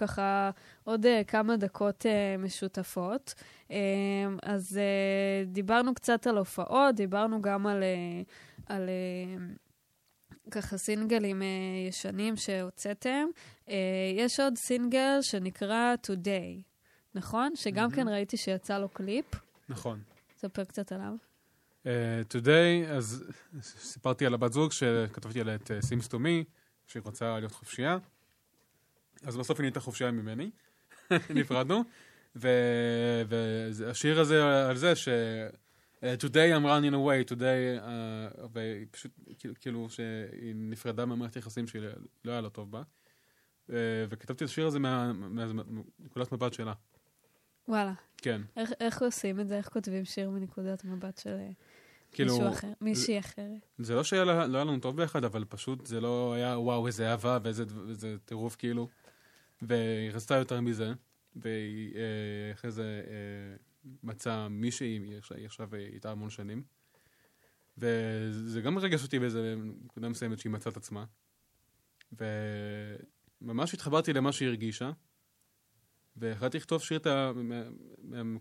ככה עוד אה, כמה דקות אה, משותפות. אה, אז אה, דיברנו קצת על הופעות, דיברנו גם על, אה, על אה, ככה סינגלים אה, ישנים שהוצאתם. אה, יש עוד סינגל שנקרא Today, נכון? שגם כן ראיתי שיצא לו קליפ. נכון. ספר קצת עליו. Uh, today, אז סיפרתי על הבת זוג שכתבתי עליה את uh, Sims to me, שהיא רוצה להיות חופשייה. אז בסוף היא נהייתה חופשייה ממני, נפרדנו. והשיר הזה על זה ש... Uh, today I'm running away, today, uh, והיא פשוט, כאילו, כאילו שהיא נפרדה ממערכת יחסים שלא לא היה לה טוב בה. Uh, וכתבתי את השיר הזה מנקודת מבט שלה. וואלה. כן. איך, איך עושים את זה? איך כותבים שיר מנקודת מבט של אה, כאילו, מישהו אחר, מישהי אחרת? זה לא שהיה לא היה לנו טוב ביחד, אבל פשוט זה לא היה וואו, איזה אהבה ואיזה איזה טירוף כאילו. והיא רצתה יותר מזה, והיא אה, אחרי זה אה, מצאה מישהי, היא עכשיו- אה, איתה המון שנים. וזה גם ריגש אותי באיזה נקודה מסוימת שהיא מצאה את עצמה. וממש התחברתי למה שהיא הרגישה. והחלטתי לכתוב שיר את ה-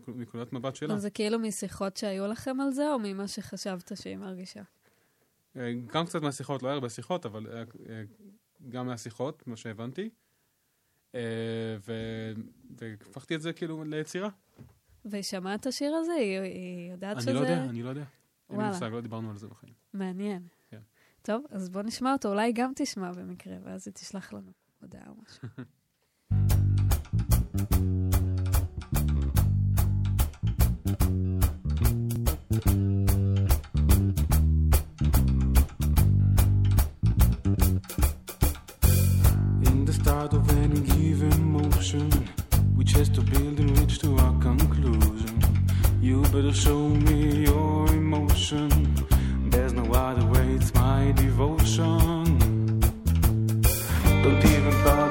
מנקודת מבט שלה. אז זה כאילו משיחות שהיו לכם על זה, או ממה שחשבת שהיא מרגישה? גם קצת מהשיחות, לא היה הרבה שיחות, אבל גם מהשיחות, מה שהבנתי. אה, והפכתי את זה כאילו ליצירה. והיא שמעה את השיר הזה? היא, היא יודעת שזה... אני לא יודע, אני לא יודע. אין לי וואלה. מושג, לא דיברנו על זה בחיים. מעניין. כן. טוב, אז בוא נשמע אותו, אולי גם תשמע במקרה, ואז היא תשלח לנו הודעה או משהו. In motion, we chase to build and reach to our conclusion. You better show me your emotion. There's no other way, it's my devotion. Don't even bother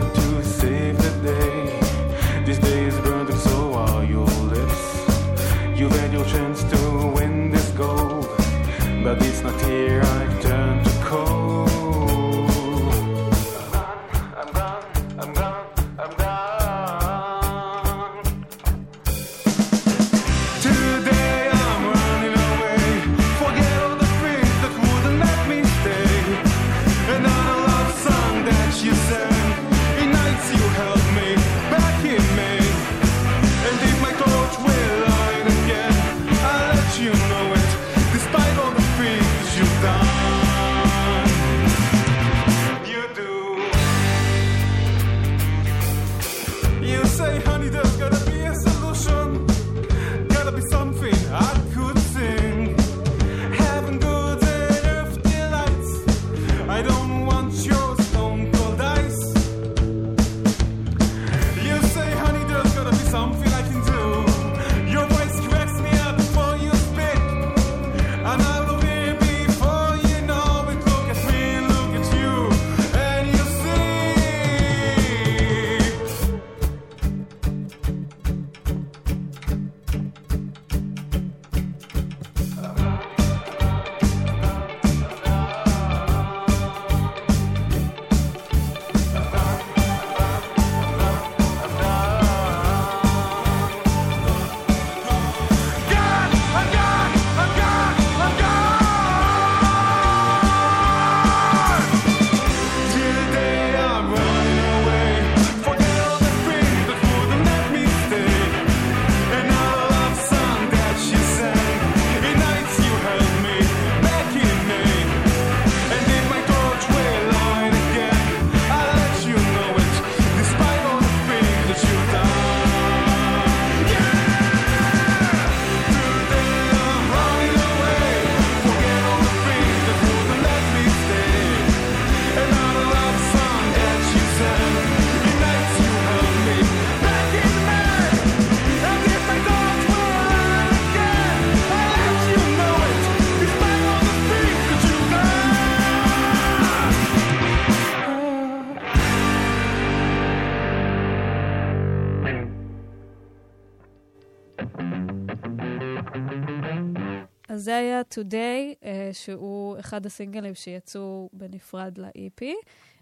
Today, אה, שהוא אחד הסינגלים שיצאו בנפרד ל-EP.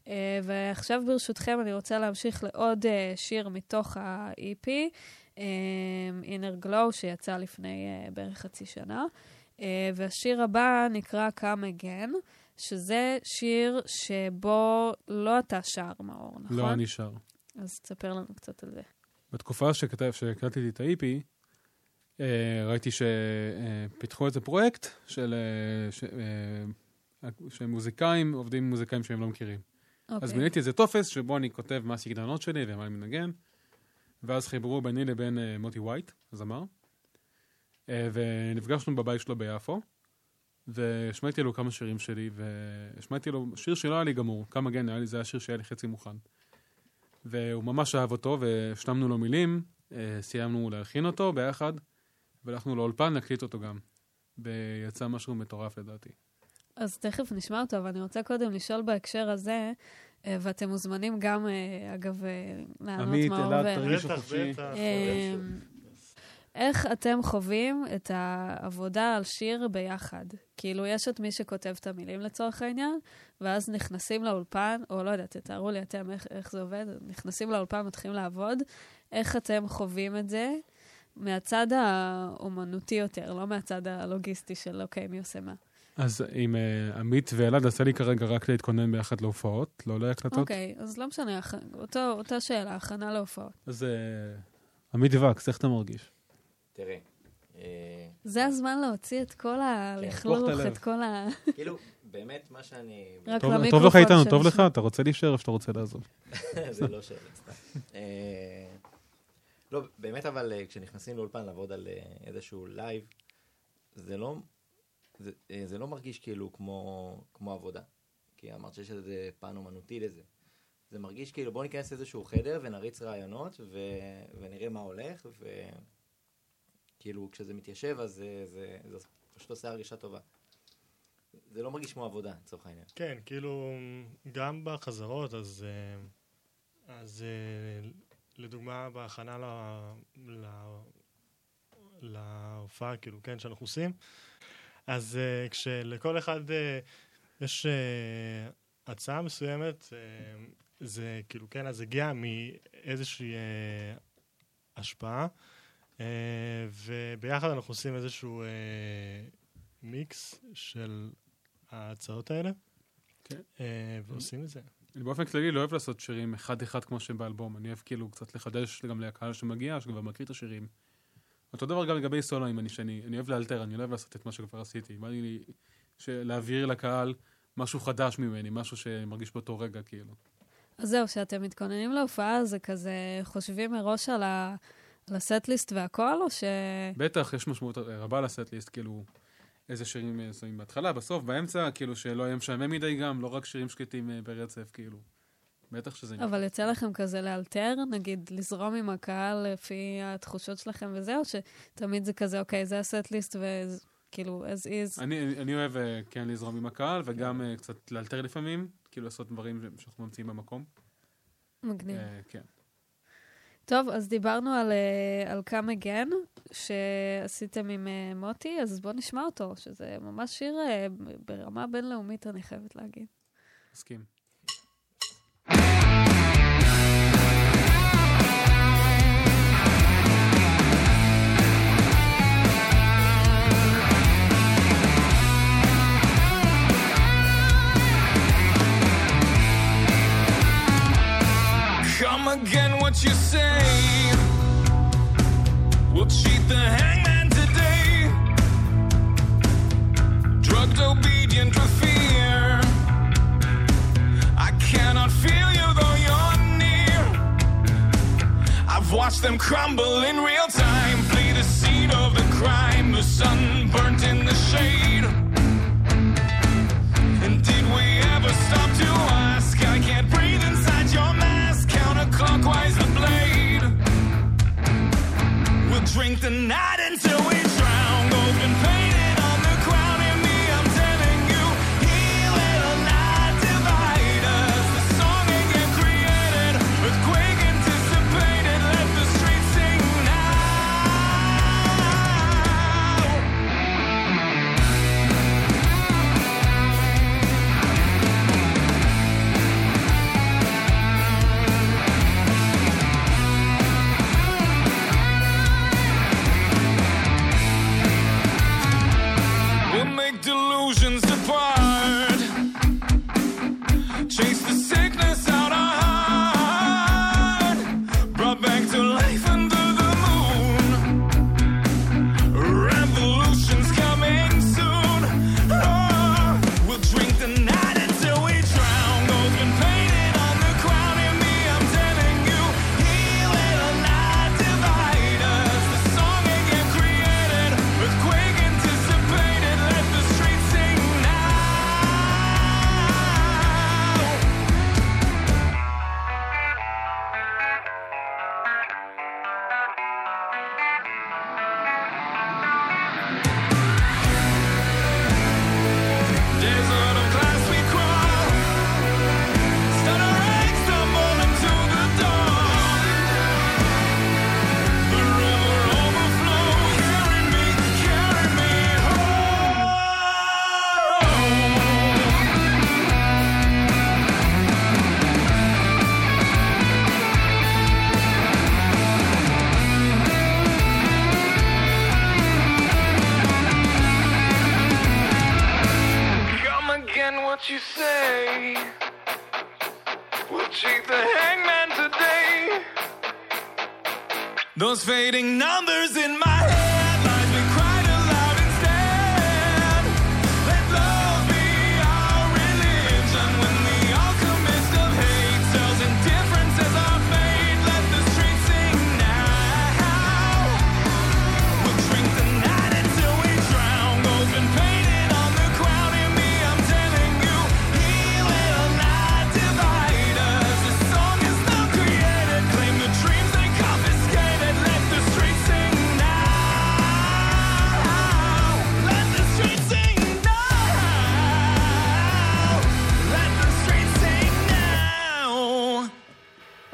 אה, ועכשיו ברשותכם אני רוצה להמשיך לעוד אה, שיר מתוך ה-EP, אה, Inner Glow, שיצא לפני אה, בערך חצי שנה. אה, והשיר הבא נקרא Come Again, שזה שיר שבו לא אתה שר, מאור, נכון? לא אני שר. אז תספר לנו קצת על זה. בתקופה שכתב- שהקלטתי את ה-EP, ראיתי שפיתחו איזה פרויקט של אה, ש- אה, שמוזיקאים עובדים עם מוזיקאים שהם לא מכירים. אז אוקיי. מיניתי איזה טופס שבו אני כותב מה הסגנונות שלי ומה אני מנגן, ואז חיברו ביני לבין אה, מוטי וייט, הזמר, אה, ונפגשנו בבית שלו ביפו, והשמעתי לו כמה שירים שלי, והשמעתי לו שיר שלא היה לי גמור, כמה גן היה לי, זה היה שיר שהיה לי חצי מוכן. והוא ממש אהב אותו, והשלמנו לו מילים, אה, סיימנו להלחין אותו ביחד, והלכנו לאולפן להקליט אותו גם. ויצא משהו מטורף לדעתי. אז תכף נשמע אותו, אבל אני רוצה קודם לשאול בהקשר הזה, אה, ואתם מוזמנים גם, אה, אגב, אה, לענות עמית, מאור אלעד, ו- תרגישו חופשי. איך אתם חווים את העבודה על שיר ביחד? כאילו, יש את מי שכותב את המילים לצורך העניין, ואז נכנסים לאולפן, או לא יודעת, תתארו לי אתם איך, איך זה עובד, נכנסים לאולפן, מתחילים לעבוד. איך אתם חווים את זה מהצד האומנותי יותר, לא מהצד הלוגיסטי של אוקיי, מי עושה מה? אז עם אה, עמית ואלעד, עשה לי כרגע רק להתכונן ביחד להופעות, לא להקלטות. אוקיי, אז לא משנה, הכ- אותו, אותה שאלה, הכנה להופעות. אז אה, עמית וקס, איך אתה מרגיש? תראה, אה, זה הזמן להוציא את כל הלכלוך, פתוח את הלב. את כל ה... כאילו, באמת מה שאני... רק טוב- למיקרופון טוב לך איתנו. טוב לך? אתה רוצה להישאר או שאתה רוצה לעזוב? זה לא שאלה, סתם. לא, באמת אבל אה, כשנכנסים לאולפן לעבוד על אה, איזשהו live, זה לא, זה, אה, זה לא מרגיש כאילו כמו, כמו עבודה. כי אמרת שיש איזה פן אומנותי לזה. זה מרגיש כאילו בוא ניכנס לאיזשהו חדר ונריץ רעיונות ו, ונראה מה הולך, וכאילו כשזה מתיישב אז זה, זה, זה פשוט עושה הרגשה טובה. זה לא מרגיש כמו עבודה, לצורך העניין. כן, כאילו, גם בחזרות, אז, אז לדוגמה, בהכנה ל, ל, להופעה, כאילו, כן, שאנחנו עושים, אז אה, כשלכל אחד אה, יש אה, הצעה מסוימת, אה, זה כאילו, כן, אז הגיע מאיזושהי אה, השפעה, אה, וביחד אנחנו עושים איזשהו אה, מיקס של ההצעות האלה. כן. אה, ועושים את זה. אני באופן כללי לא אוהב לעשות שירים אחד-אחד כמו שהם באלבום. אני אוהב כאילו קצת לחדש גם לקהל שמגיע, שכבר מכיר את השירים. אותו דבר גם לגבי סולואים, אני, שאני, אני אוהב לאלתר, אני לא אוהב לעשות את מה שכבר עשיתי. בא לי להעביר לקהל משהו חדש ממני, משהו שמרגיש באותו רגע, כאילו. אז זהו, כשאתם מתכוננים להופעה, זה כזה חושבים מראש על, ה... על הסט-ליסט והכל, או ש... בטח, יש משמעות רבה לסט-ליסט, כאילו, איזה שירים אה, שמים בהתחלה, בסוף, באמצע, כאילו, שלא יהיה משעמם מדי גם, לא רק שירים שקטים אה, ברצף, כאילו. בטח שזה... אבל יוצא לכם כזה לאלתר, נגיד לזרום עם הקהל לפי התחושות שלכם וזה, או שתמיד זה כזה, אוקיי, זה הסט-ליסט וכאילו, as is. אני, אני- אוהב, אה, כן, לזרום עם הקהל, וגם אה, קצת לאלתר לפעמים, כאילו לעשות דברים שאנחנו ממציאים במקום. מגניב. אה, כן. טוב, אז דיברנו על, אה, על Come Again, שעשיתם עם אה, מוטי, אז בואו נשמע אותו, שזה ממש שיר אה, ברמה בינלאומית, אני חייבת להגיד. מסכים. Again, what you say? We'll cheat the hangman today. Drugged, obedient with fear. I cannot feel you though you're near. I've watched them crumble in real time. Flee the scene of the crime. The sun burnt in the shade. Drink the night until we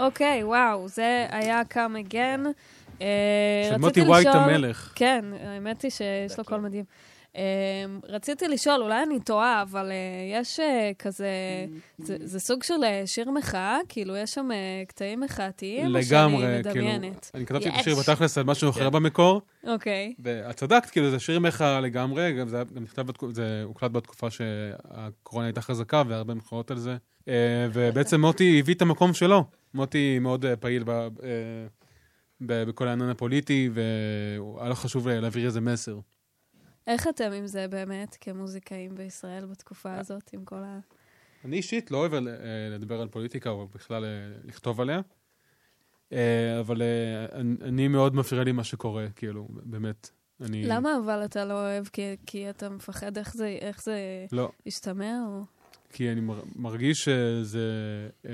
אוקיי, וואו, זה היה Come Again. אה, של רציתי מוטי ווייט לשאול- המלך. כן, האמת היא שיש לו קול מדהים. אה, רציתי לשאול, אולי אני טועה, אבל אה, יש כזה, זה זה סוג של שיר מחאה? כאילו, יש שם קטעים מחאתיים? או לגמרי, שאני כאילו, מדמיינת? אני כתבתי את. השיר בתכלס על משהו אחר במקור, אוקיי. ואת צדקת, כאילו, זה שיר מחאה לגמרי, גם זה גם נכתב, זה הוקלט בתקופה שהקורונה הייתה חזקה, והרבה מחאות על זה. ובעצם מוטי הביא את המקום שלו. מוטי מאוד אה, פעיל ב- אה, ב- בכל העניין הפוליטי, והיה לו חשוב להעביר איזה מסר. איך אתם עם זה באמת, כמוזיקאים בישראל בתקופה הזאת, עם כל ה... אני אישית לא אוהב אה, לדבר על פוליטיקה, או בכלל אה, לכתוב עליה. אה, אבל אה, אני- מאוד מפריע לי מה שקורה, כאילו, באמת. אני... למה אבל אתה לא אוהב? כי- כי אתה מפחד איך זה- איך זה לא, ישתמע? או... כי אני מר- מרגיש שזה אה,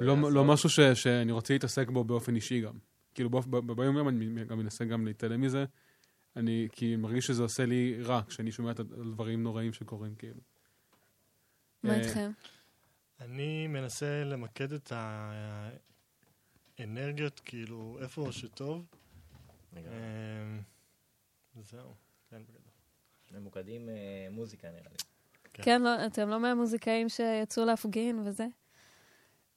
לא. לא משהו ש, שאני רוצה להתעסק בו באופן אישי גם. כאילו ביום יום אני גם מנסה גם להתעלם מזה, אני, כי אני מרגיש שזה עושה לי רע כשאני שומע את הדברים נוראים שקורים, כאילו. מה אה, איתכם? אני מנסה למקד את האנרגיות, כאילו, איפה שטוב. אמ, זהו, כן, בגדול. ממוקדים אה, מוזיקה נראה לי. כן. כן, לא, אתם לא מהמוזיקאים שיצאו להפגין וזה?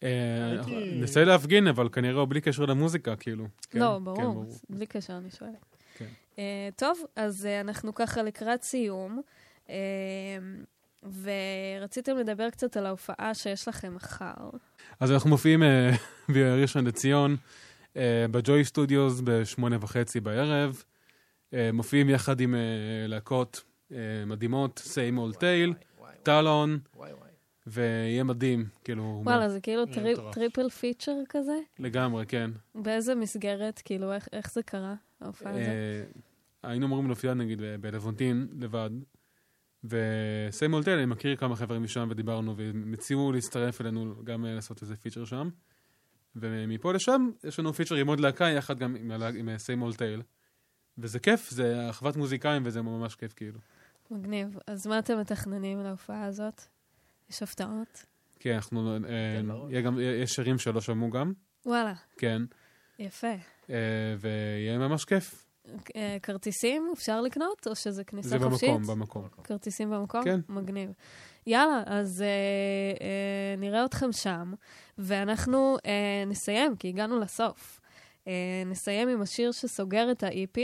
אה, ננסה להפגין, אבל כנראה בלי קשר למוזיקה, כאילו. כן, לא, כן, ברור, בלי קשר, אני שואלת. כן. אה, טוב, אז אה, אנחנו ככה לקראת סיום, ורציתם לדבר קצת על ההופעה שיש לכם מחר. אז אנחנו מופיעים בראשון לציון, ב Joy Studios בשמונה וחצי בערב. מופיעים יחד עם להקות מדהימות, טייל, וואי, וואי, טלון, וואי, וואי. ויהיה מדהים, כאילו, וואלה, זה כאילו. Triple feature כזה? לגמרי, כן. באיזה מסגרת? כאילו, איך- איך זה קרה, ההופעה הזאת? אה, היינו אמורים להופיע נגיד בלבונטין לבד, טייל, אני מכיר כמה חברים משם ודיברנו, והם הציעו להצטרף אלינו גם אה, לעשות איזה feature שם. ומפה לשם יש לנו פיצ'ר עם עוד להקה יחד גם עם, עם אול טייל. וזה כיף, זה אחוות מוזיקאים וזה ממש כיף כאילו. מגניב. אז מה אתם מתכננים להופעה הזאת? יש הפתעות? כן, אנחנו, אה, כן. יהיה גם, יש שירים שלא שמעו גם, וואלה, כן, יפה. אה, ויהיה ממש כיף. אה, כרטיסים אפשר לקנות, או שזה כניסה זה חופשית? במקום, במקום. כרטיסים במקום? כן. מגניב. יאללה, אז אה, אה, נראה אתכם שם, ואנחנו אה, נסיים, כי הגענו לסוף. אה, נסיים עם השיר שסוגר את ה-EP,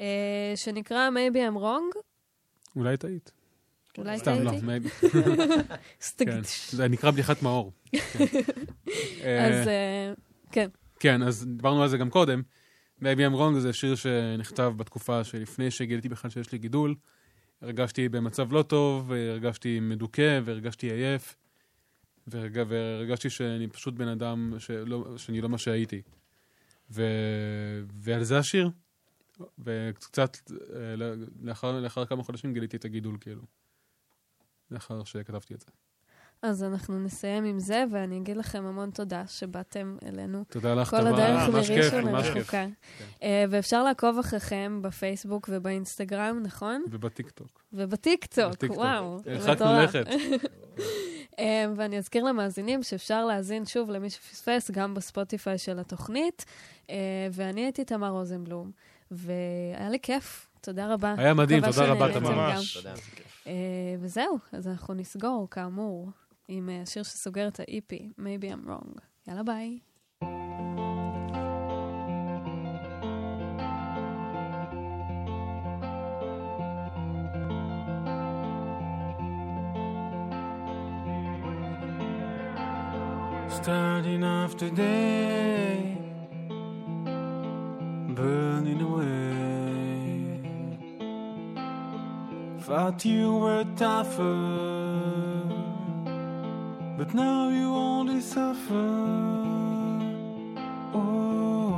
אה, שנקרא Maybe I'm Wrong. אולי טעית. אולי סתם, לא, כן, זה נקרא בדיחת מאור. כן. אה, אז אה, כן, כן, אז דיברנו על זה גם קודם. Maybe I'm wrong זה שיר שנכתב בתקופה שלפני שגיליתי בכלל שיש לי גידול. הרגשתי במצב לא טוב, הרגשתי מדוכא והרגשתי עייף. והרג... והרגשתי שאני פשוט בן אדם שלא, שאני לא מה שהייתי. ו... ועל זה השיר. וקצת אה, לאחר, לאחר כמה חודשים גיליתי את הגידול, כאילו. לאחר שכתבתי את זה. אז אנחנו נסיים עם זה, ואני אגיד לכם המון תודה שבאתם אלינו. תודה לך, כל תמר. הדרך ממש כיף, מראשון. הרחוקה. אה, ואפשר לעקוב אחריכם בפייסבוק ובאינסטגרם, נכון? ובטיקטוק. ובטיקטוק, בטיקטוק. וואו. הרחקנו מטורף. לכת. אה, ואני אזכיר למאזינים שאפשר להאזין שוב למי שפספס, גם בספוטיפיי של התוכנית. אה, ואני הייתי תמר רוזנבלום, והיה לי כיף. תודה רבה. היה מדהים, תודה רבה, תמר. ממש. אה, וזהו, אז אנחנו נסגור, כאמור, עם אה, השיר שסוגר את ה-EP, Maybe I'm Wrong. יאללה ביי. Starting off today, burning away. Thought you were tougher, but now you only suffer. Oh,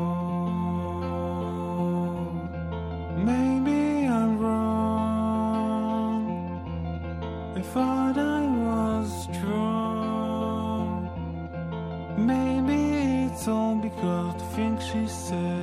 maybe I'm wrong. I thought I was strong. Maybe it's all because the things she said.